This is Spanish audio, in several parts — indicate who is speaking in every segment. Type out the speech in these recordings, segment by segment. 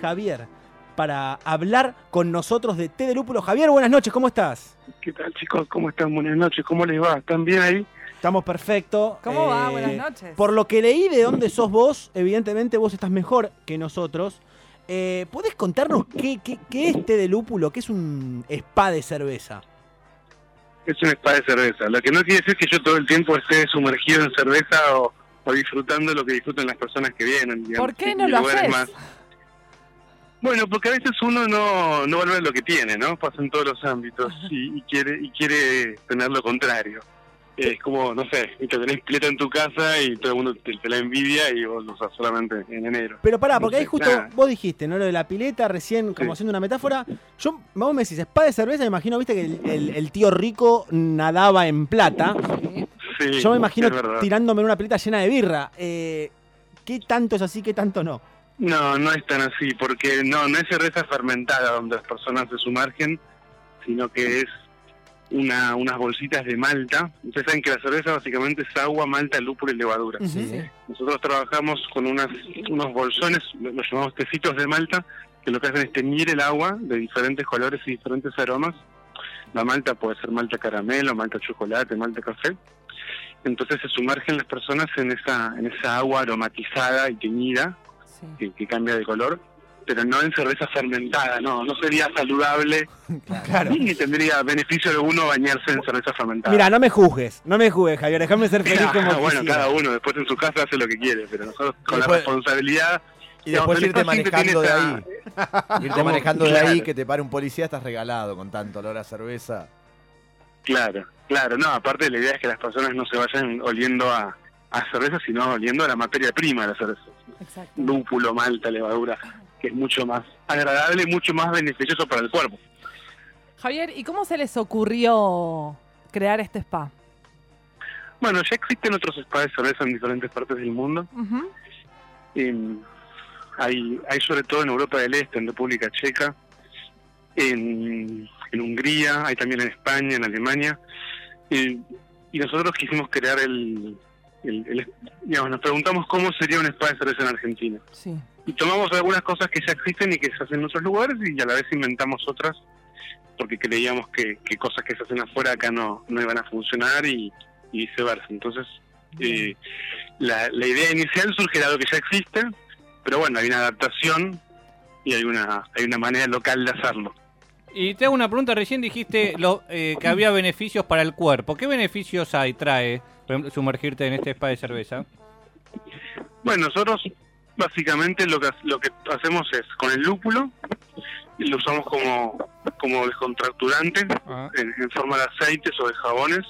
Speaker 1: Javier para hablar con nosotros de té de lúpulo. Javier, buenas noches, ¿cómo estás?
Speaker 2: ¿Qué tal chicos? ¿Cómo están? Buenas noches, ¿cómo les va? ¿Están bien ahí?
Speaker 1: Estamos perfecto.
Speaker 3: ¿Cómo va?
Speaker 1: Eh,
Speaker 3: Buenas noches.
Speaker 1: Por lo que leí de dónde sos vos, evidentemente vos estás mejor que nosotros. Eh, ¿Podés contarnos qué, qué, qué es té de lúpulo? ¿Qué es un spa de cerveza?
Speaker 2: Es un spa de cerveza. Lo que no quiere decir que yo todo el tiempo esté sumergido en cerveza o, o disfrutando lo que disfrutan las personas que vienen. digamos,
Speaker 3: ¿Por qué no lo haces?
Speaker 2: más- Bueno, porque a veces uno no, no valora lo que tiene, ¿no? Pasa en todos los ámbitos y, y quiere y quiere tener lo contrario. Es como, no sé, te tenés pileta en tu casa y todo el mundo te, te la envidia y vos lo usás solamente en enero.
Speaker 1: Pero pará, porque
Speaker 2: No
Speaker 1: ahí
Speaker 2: sé,
Speaker 1: justo
Speaker 2: nada.
Speaker 1: vos dijiste, ¿no? Lo de la pileta, recién como
Speaker 2: Sí.
Speaker 1: haciendo una metáfora. Yo, vos me decís, spa de cerveza, me imagino, viste, que el, el- el tío rico nadaba en plata.
Speaker 3: Sí.
Speaker 1: Yo me imagino tirándome en una pileta llena de birra. Eh, ¿Qué tanto es así, qué tanto no?
Speaker 2: No, no es tan así, porque no, no es cerveza fermentada donde las personas se sumergen, sino que es una, unas bolsitas de malta. Ustedes saben que la cerveza básicamente es agua, malta, lúpulo y levadura. Nosotros trabajamos con unas, unos bolsones, lo los llamamos tecitos de malta, que lo que hacen es teñir el agua de diferentes colores y diferentes aromas. La malta puede ser malta caramelo, malta chocolate, malta café. Entonces se sumergen las personas en esa, en esa agua aromatizada y teñida
Speaker 3: Sí.
Speaker 2: que, que cambia de color, pero no en cerveza fermentada, no, no sería saludable
Speaker 1: Claro.
Speaker 2: ni tendría beneficio alguno bañarse en cerveza fermentada.
Speaker 1: Mira, no me juzgues, no me juzgues, Javier, déjame ser feliz
Speaker 2: Ah,
Speaker 1: como
Speaker 2: bueno,
Speaker 1: quisiera.
Speaker 2: cada uno después en su casa hace lo que quiere, pero nosotros con la responsabilidad
Speaker 4: Y después irte manejando de ahí. Irte
Speaker 2: ¿Cómo?
Speaker 4: manejando de ahí, que te pare un policía, estás regalado con tanto olor a cerveza.
Speaker 2: Claro, claro, no, aparte la idea es que las personas no se vayan oliendo a, a cerveza, sino oliendo a la materia prima de la cerveza.
Speaker 3: Exacto.
Speaker 2: Lúpulo, malta, levadura, que es mucho más agradable y mucho más beneficioso para el cuerpo.
Speaker 3: Javier, ¿y cómo se les ocurrió crear este spa?
Speaker 2: Bueno, ya existen otros spas de cerveza en diferentes partes del mundo. En- hay, hay sobre todo en Europa del Este, en República Checa, en, en Hungría, hay también en España, en Alemania. Y, y nosotros quisimos crear el, el- el- digamos, nos preguntamos cómo sería un spa de cerveza en Argentina.
Speaker 3: Sí.
Speaker 2: Y tomamos algunas cosas que ya existen y que se hacen en otros lugares y a la vez inventamos otras porque creíamos que, que cosas que se hacen afuera acá no, no iban a funcionar y, y viceversa. Entonces, eh, la, la idea inicial surge de algo que ya existe, pero bueno, hay una adaptación y hay una, hay una manera local de hacerlo.
Speaker 5: Y te hago una pregunta, recién dijiste lo, eh, que había beneficios para el cuerpo. ¿Qué beneficios hay, trae, por ejemplo, sumergirte en este spa de cerveza?
Speaker 2: Bueno, nosotros básicamente lo que, lo que hacemos es con el lúpulo, y lo usamos como, como descontracturante
Speaker 5: Ah,
Speaker 2: en, en forma de aceites o de jabones.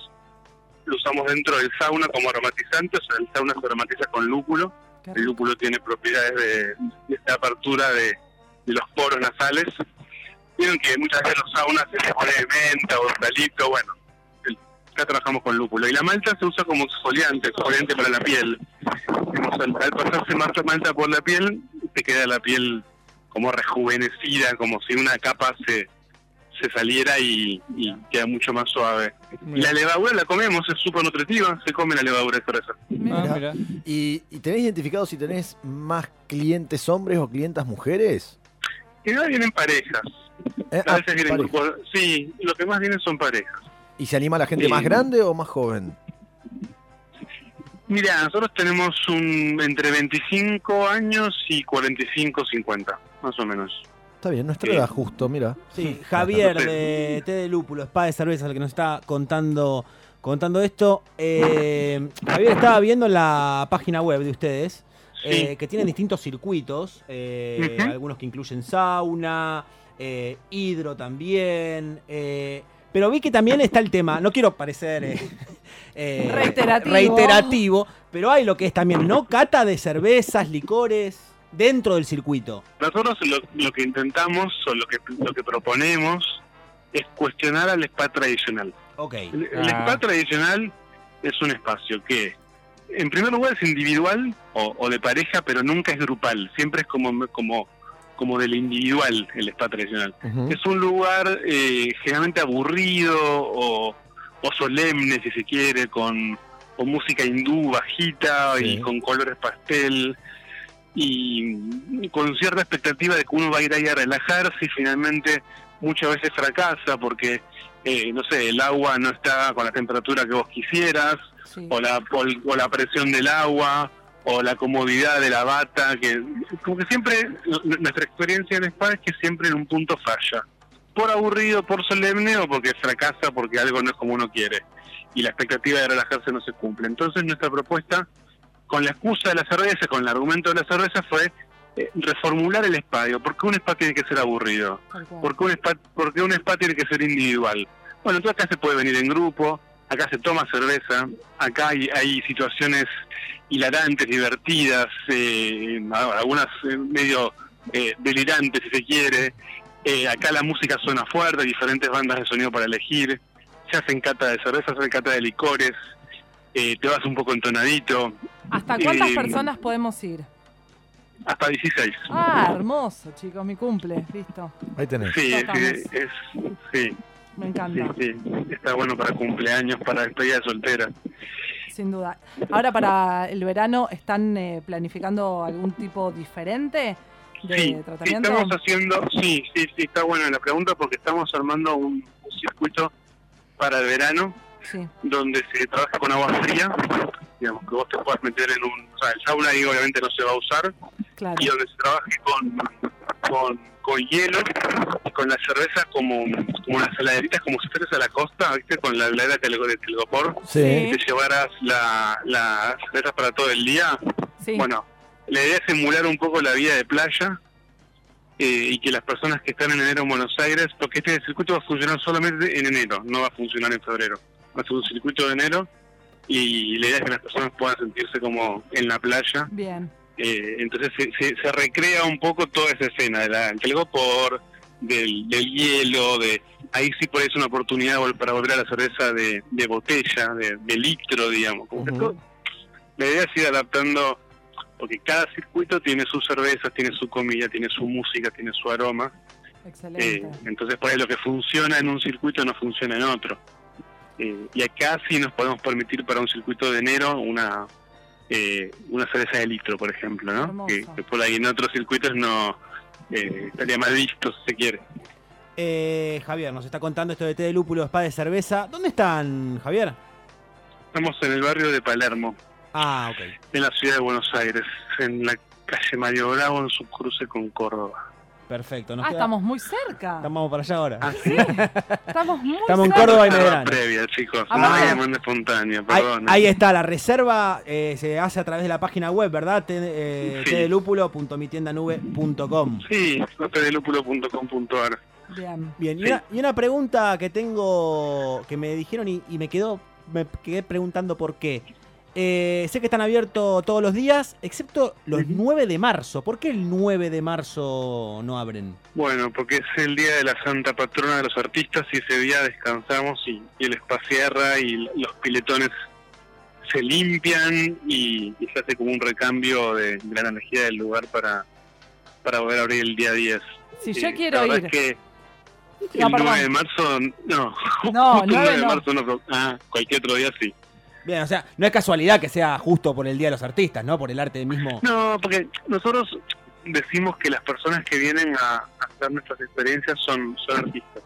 Speaker 2: Lo usamos dentro del sauna como aromatizante, o sea, el sauna se aromatiza con lúpulo. El lúpulo tiene propiedades de, apertura de, de los poros nasales. Vieron que muchas veces los saunas se les pone menta o eucalipto, bueno, acá trabajamos con lúpulo. Y la malta se usa como exfoliante, exfoliante para la piel. Al, pasarse malta, malta por la piel, te queda la piel como rejuvenecida, como si una capa se, se saliera y, y queda mucho más suave. Y la levadura la comemos, es súper nutritiva, se come la levadura de cerveza.
Speaker 3: Mira.
Speaker 5: Mira.
Speaker 4: ¿Y, y tenés identificado si tenés más clientes hombres o clientas mujeres?
Speaker 2: Y no vienen parejas.
Speaker 4: Eh,
Speaker 2: A
Speaker 4: ah,
Speaker 2: veces vienen
Speaker 4: pareja.
Speaker 2: grupos. Sí, lo que más vienen son parejas.
Speaker 4: ¿Y se anima la gente
Speaker 2: Sí.
Speaker 4: más grande o más joven?
Speaker 2: Mira, nosotros tenemos un entre 25 años y 45, 50, más o menos.
Speaker 4: Está bien, nuestra
Speaker 2: Sí.
Speaker 4: edad justo, mira.
Speaker 1: Sí, Javier de té de lúpulo, spa de cerveza, el que nos está contando, contando esto. Eh, Javier estaba viendo en la página web de ustedes eh,
Speaker 2: Sí.
Speaker 1: que tienen distintos circuitos, eh, algunos que incluyen sauna, eh, hidro también. Pero vi que también está el tema, no quiero parecer eh, eh,
Speaker 3: Reiterativo.
Speaker 1: reiterativo, pero hay lo que es también, ¿no? Cata de cervezas, licores dentro del circuito.
Speaker 2: Nosotros lo, lo que intentamos o lo que, lo que proponemos es cuestionar al spa tradicional.
Speaker 1: Ok.
Speaker 2: El, el
Speaker 5: Ah.
Speaker 2: spa tradicional es un espacio que, en primer lugar, es individual o, o de pareja, pero nunca es grupal. Siempre es como, como, como del individual el spa tradicional. Es un lugar eh, generalmente aburrido o, o solemne, si se quiere, con, con música hindú bajita
Speaker 4: Sí.
Speaker 2: y con colores pastel. y con cierta expectativa de que uno va a ir ahí a relajarse y finalmente muchas veces fracasa porque, eh, no sé, el agua no está con la temperatura que vos quisieras,
Speaker 3: Sí.
Speaker 2: o la, o, o la presión del agua, o la comodidad de la bata, que como que siempre, nuestra experiencia en spa es que siempre en un punto falla. Por aburrido, por solemne o porque fracasa porque algo no es como uno quiere. Y la expectativa de relajarse no se cumple. Entonces nuestra propuesta, con la excusa de la cerveza, con el argumento de la cerveza, fue eh, reformular el spa. Digo, ¿Por qué un spa tiene que ser aburrido? ¿Por qué, un spa, por qué un spa tiene que ser individual? Bueno, entonces acá se puede venir en grupo, acá se toma cerveza, acá hay, hay situaciones hilarantes, divertidas, eh, algunas eh, medio eh, delirantes si se quiere. Eh, acá la música suena fuerte, hay diferentes bandas de sonido para elegir. Se hacen cata de cerveza, se hacen cata de licores. eh, te vas un poco entonadito.
Speaker 3: ¿Hasta cuántas
Speaker 2: eh,
Speaker 3: personas podemos ir?
Speaker 2: Hasta 16.
Speaker 3: Ah, hermoso, chicos, mi cumple, listo.
Speaker 4: Ahí tenés.
Speaker 2: Sí, es, es, sí,
Speaker 3: Me
Speaker 2: sí,
Speaker 3: encanta,
Speaker 2: sí. Está bueno para cumpleaños, para despedida de soltera.
Speaker 3: Sin duda. Ahora para el verano, ¿están eh, planificando algún tipo diferente de
Speaker 2: Sí,
Speaker 3: tratamiento?
Speaker 2: estamos haciendo, sí, sí, sí, está buena la pregunta porque estamos armando un, un circuito para el verano
Speaker 3: Sí,
Speaker 2: donde se trabaja con agua fría, digamos que vos te puedas meter en un, o sea, el sauna ahí obviamente no se va a usar
Speaker 3: claro.
Speaker 2: y donde se trabaje con con, con hielo y con la cerveza como como las heladeritas como si fueras a la costa, ¿viste? Con la heladera que el vapor
Speaker 3: Sí.
Speaker 2: te llevaras la, la cerveza para todo el día.
Speaker 3: Sí,
Speaker 2: Bueno, la idea es emular un poco la vida de playa eh, y que las personas que están en enero en Buenos Aires, porque este circuito va a funcionar solamente en enero, no va a funcionar en febrero. Va a ser un circuito de enero y la idea es que las personas puedan sentirse como en la playa.
Speaker 3: bien.
Speaker 2: Eh, entonces se, se- se recrea un poco toda esa escena de la- del vapor, del, del hielo, de ahí sí por ahí es una oportunidad para volver a la cerveza de, de botella, de, de litro, digamos. Como que
Speaker 4: Ujú.
Speaker 2: todo- la idea es ir adaptando, porque cada circuito tiene sus cervezas, tiene su comida, tiene su música, tiene su aroma.
Speaker 3: Excelente.
Speaker 2: Eh, entonces por ahí lo que funciona en un circuito no funciona en otro. Eh, y acá sí nos podemos permitir para un circuito de enero una eh, una cerveza de litro, por ejemplo, ¿no? Que, que por ahí en otros circuitos no eh, estaría mal visto, si se quiere.
Speaker 1: Eh, Javier nos está contando esto de té de lúpulo, spa de cerveza. ¿Dónde están, Javier?
Speaker 2: Estamos en el barrio de Palermo,
Speaker 1: Ah, ok.
Speaker 2: en la ciudad de Buenos Aires, en la calle Mario Bravo, en su cruce con Córdoba.
Speaker 1: Perfecto. Nos
Speaker 3: Ah,
Speaker 1: queda-
Speaker 3: estamos muy cerca.
Speaker 1: Estamos para allá ahora.
Speaker 2: Ah,
Speaker 3: Sí, estamos muy
Speaker 1: Estamos en
Speaker 3: cerca.
Speaker 1: Córdoba y Medrano.
Speaker 2: previa, chicos.
Speaker 3: Ah,
Speaker 2: no hay demanda espontánea,
Speaker 1: Ahí,
Speaker 2: perdón.
Speaker 1: ahí está, la reserva eh, se hace a través de la página web, ¿verdad? T- eh,
Speaker 2: Sí.
Speaker 1: tdelúpulo.mitiendanube.com.
Speaker 2: Sí, hotedelúpulo.com.ar.
Speaker 3: Bien.
Speaker 1: Bien, y
Speaker 2: Sí.
Speaker 1: una, y una pregunta que tengo, que me dijeron y, y me quedó, me quedé preguntando por qué. Eh, sé que están abiertos todos los días, excepto los
Speaker 2: Ujú.
Speaker 1: 9 de marzo. ¿Por qué el 9 de marzo no abren?
Speaker 2: Bueno, porque es el día de la Santa Patrona de los Artistas y ese día descansamos y, y el spa cierra y los piletones se limpian y, y se hace como un recambio de, de la energía del lugar para, para volver a abrir el día 10.
Speaker 3: Si
Speaker 2: Eh,
Speaker 3: yo quiero
Speaker 2: la verdad
Speaker 3: ir.
Speaker 2: Es que
Speaker 3: No,
Speaker 2: el
Speaker 3: perdón.
Speaker 2: 9 de marzo, no.
Speaker 3: No,
Speaker 2: justo el
Speaker 3: 9
Speaker 2: 9 de
Speaker 3: no.
Speaker 2: marzo no. Ah, cualquier otro día sí.
Speaker 1: Bien, o sea, no es casualidad que sea justo por el Día de los Artistas, ¿no? Por el arte mismo.
Speaker 2: No, porque nosotros decimos que las personas que vienen a, a hacer nuestras experiencias son, son artistas.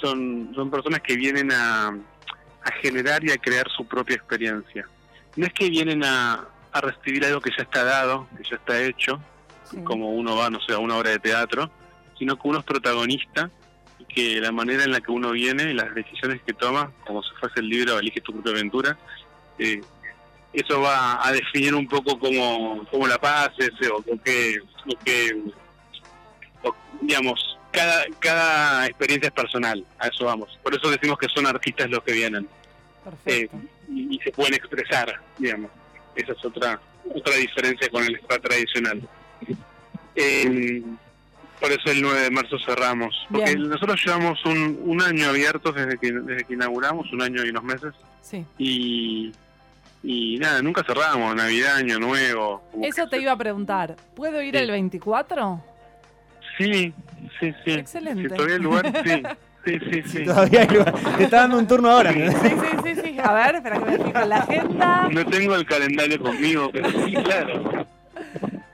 Speaker 2: Son, son personas que vienen a, a generar y a crear su propia experiencia. No es que vienen a, a recibir algo que ya está dado, que ya está hecho,
Speaker 3: Sí.
Speaker 2: como uno va, no sé, a una obra de teatro, sino que uno es protagonista que la manera en la que uno viene y las decisiones que toma, como si fuese el libro Elige tu propia aventura, eh, eso va a definir un poco cómo, cómo la pases o, o qué, o qué- digamos, cada, cada experiencia es personal, a eso vamos. Por eso decimos que son artistas los que vienen
Speaker 3: Perfecto.
Speaker 2: y, y se pueden expresar, digamos. Esa es otra otra diferencia con el spa tradicional. Eh, por eso el 9 de marzo cerramos. Porque
Speaker 3: Bien.
Speaker 2: nosotros llevamos un, un año abiertos desde que, desde que inauguramos, un año y unos meses,
Speaker 3: Sí.
Speaker 2: y, y nada, nunca cerramos, Navidad, Año Nuevo.
Speaker 3: Eso te iba a preguntar. ¿Puedo ir
Speaker 2: Sí.
Speaker 3: el 24?
Speaker 2: Sí, sí, sí.
Speaker 3: Excelente.
Speaker 2: Si todavía hay lugar, sí. Sí, sí, sí.
Speaker 1: Todavía hay lugar. Te está dando un turno ahora.
Speaker 3: Sí, sí, sí, sí. A ver, espera que me fijo la agenda.
Speaker 2: No tengo el calendario conmigo, pero sí, claro.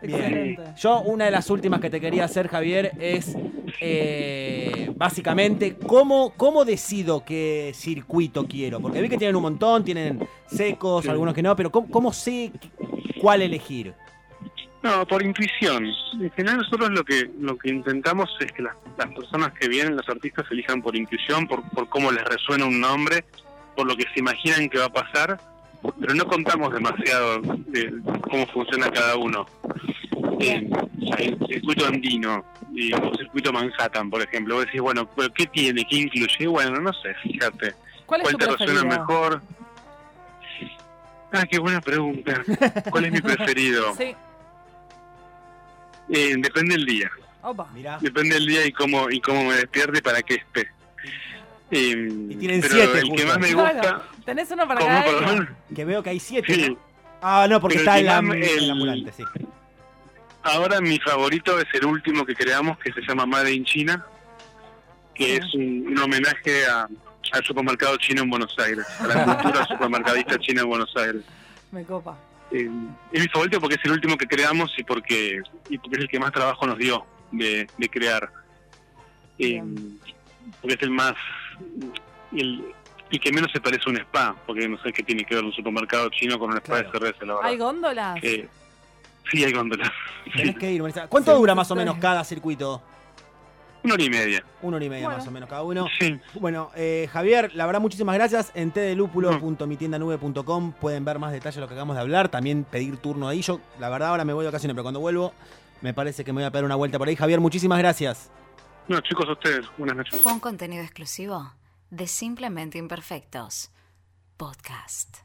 Speaker 1: Bien.
Speaker 3: Excelente.
Speaker 1: Yo, una de las últimas que te quería hacer, Javier, es eh, básicamente cómo, cómo decido qué circuito quiero. Porque vi que tienen un montón, tienen secos,
Speaker 2: Sí.
Speaker 1: algunos que no, pero ¿cómo, cómo sé cuál elegir?
Speaker 2: No, por intuición. En general nosotros lo que lo que intentamos es que las, las personas que vienen, los artistas, elijan por intuición, por, por cómo les resuena un nombre, por lo que se imaginan que va a pasar, pero no contamos demasiado de cómo funciona cada uno. Eh, el circuito andino y el circuito Manhattan, por ejemplo, vos decís, bueno, ¿pero ¿qué tiene? ¿Qué incluye? Bueno, no sé, fíjate.
Speaker 3: ¿Cuál es
Speaker 2: ¿Cuál
Speaker 3: tu
Speaker 2: te resuena mejor? Ah, qué buena pregunta. ¿Cuál es mi preferido?
Speaker 3: Sí.
Speaker 2: Eh, depende del día.
Speaker 3: Opa.
Speaker 2: Depende del día y cómo y cómo me despierte y para qué esté. Eh,
Speaker 1: Y tienen
Speaker 2: pero
Speaker 1: siete,
Speaker 2: el que más me
Speaker 3: Claro.
Speaker 2: gusta...
Speaker 3: Tenés uno para
Speaker 2: ¿Cómo,
Speaker 3: cada?
Speaker 1: Que veo que hay siete. Ah, no, porque
Speaker 2: Pero
Speaker 1: está
Speaker 2: el el-
Speaker 1: ambulante, sí.
Speaker 2: Ahora mi favorito es el último que creamos, que se llama Made in China, que
Speaker 3: Ah.
Speaker 2: es un, un homenaje a- al supermercado chino en Buenos Aires, a la cultura supermercadista china en Buenos Aires.
Speaker 3: Me copa.
Speaker 2: Eh, es mi favorito porque es el último que creamos y porque, y porque es el que más trabajo nos dio de, de crear. Eh,
Speaker 3: Bien.
Speaker 2: porque es el más. El, el que menos se parece a un spa, porque no sé qué tiene que ver un supermercado chino con un spa
Speaker 1: Claro.
Speaker 2: de cerveza, la verdad.
Speaker 3: ¿Hay góndolas?
Speaker 2: Eh, sí, hay góndolas.
Speaker 1: Tenés que ir, Marisa. ¿Cuánto
Speaker 3: Sí,
Speaker 1: dura más o menos cada circuito?
Speaker 2: Una hora y media.
Speaker 1: Una hora y media
Speaker 3: Bueno.
Speaker 1: más o menos cada uno.
Speaker 2: Sí.
Speaker 1: Bueno, eh, Javier, la verdad, muchísimas gracias. En tdelúpulo.mitiendanube.com pueden ver más detalles de lo que acabamos de hablar. También pedir turno ahí. Yo, la verdad, ahora me voy de vacaciones, pero cuando vuelvo, me parece que me voy a pegar una vuelta por ahí. Javier, muchísimas gracias.
Speaker 2: No, chicos, a ustedes. Buenas noches.
Speaker 6: Fue un contenido exclusivo de Simplemente Imperfectos. Podcast.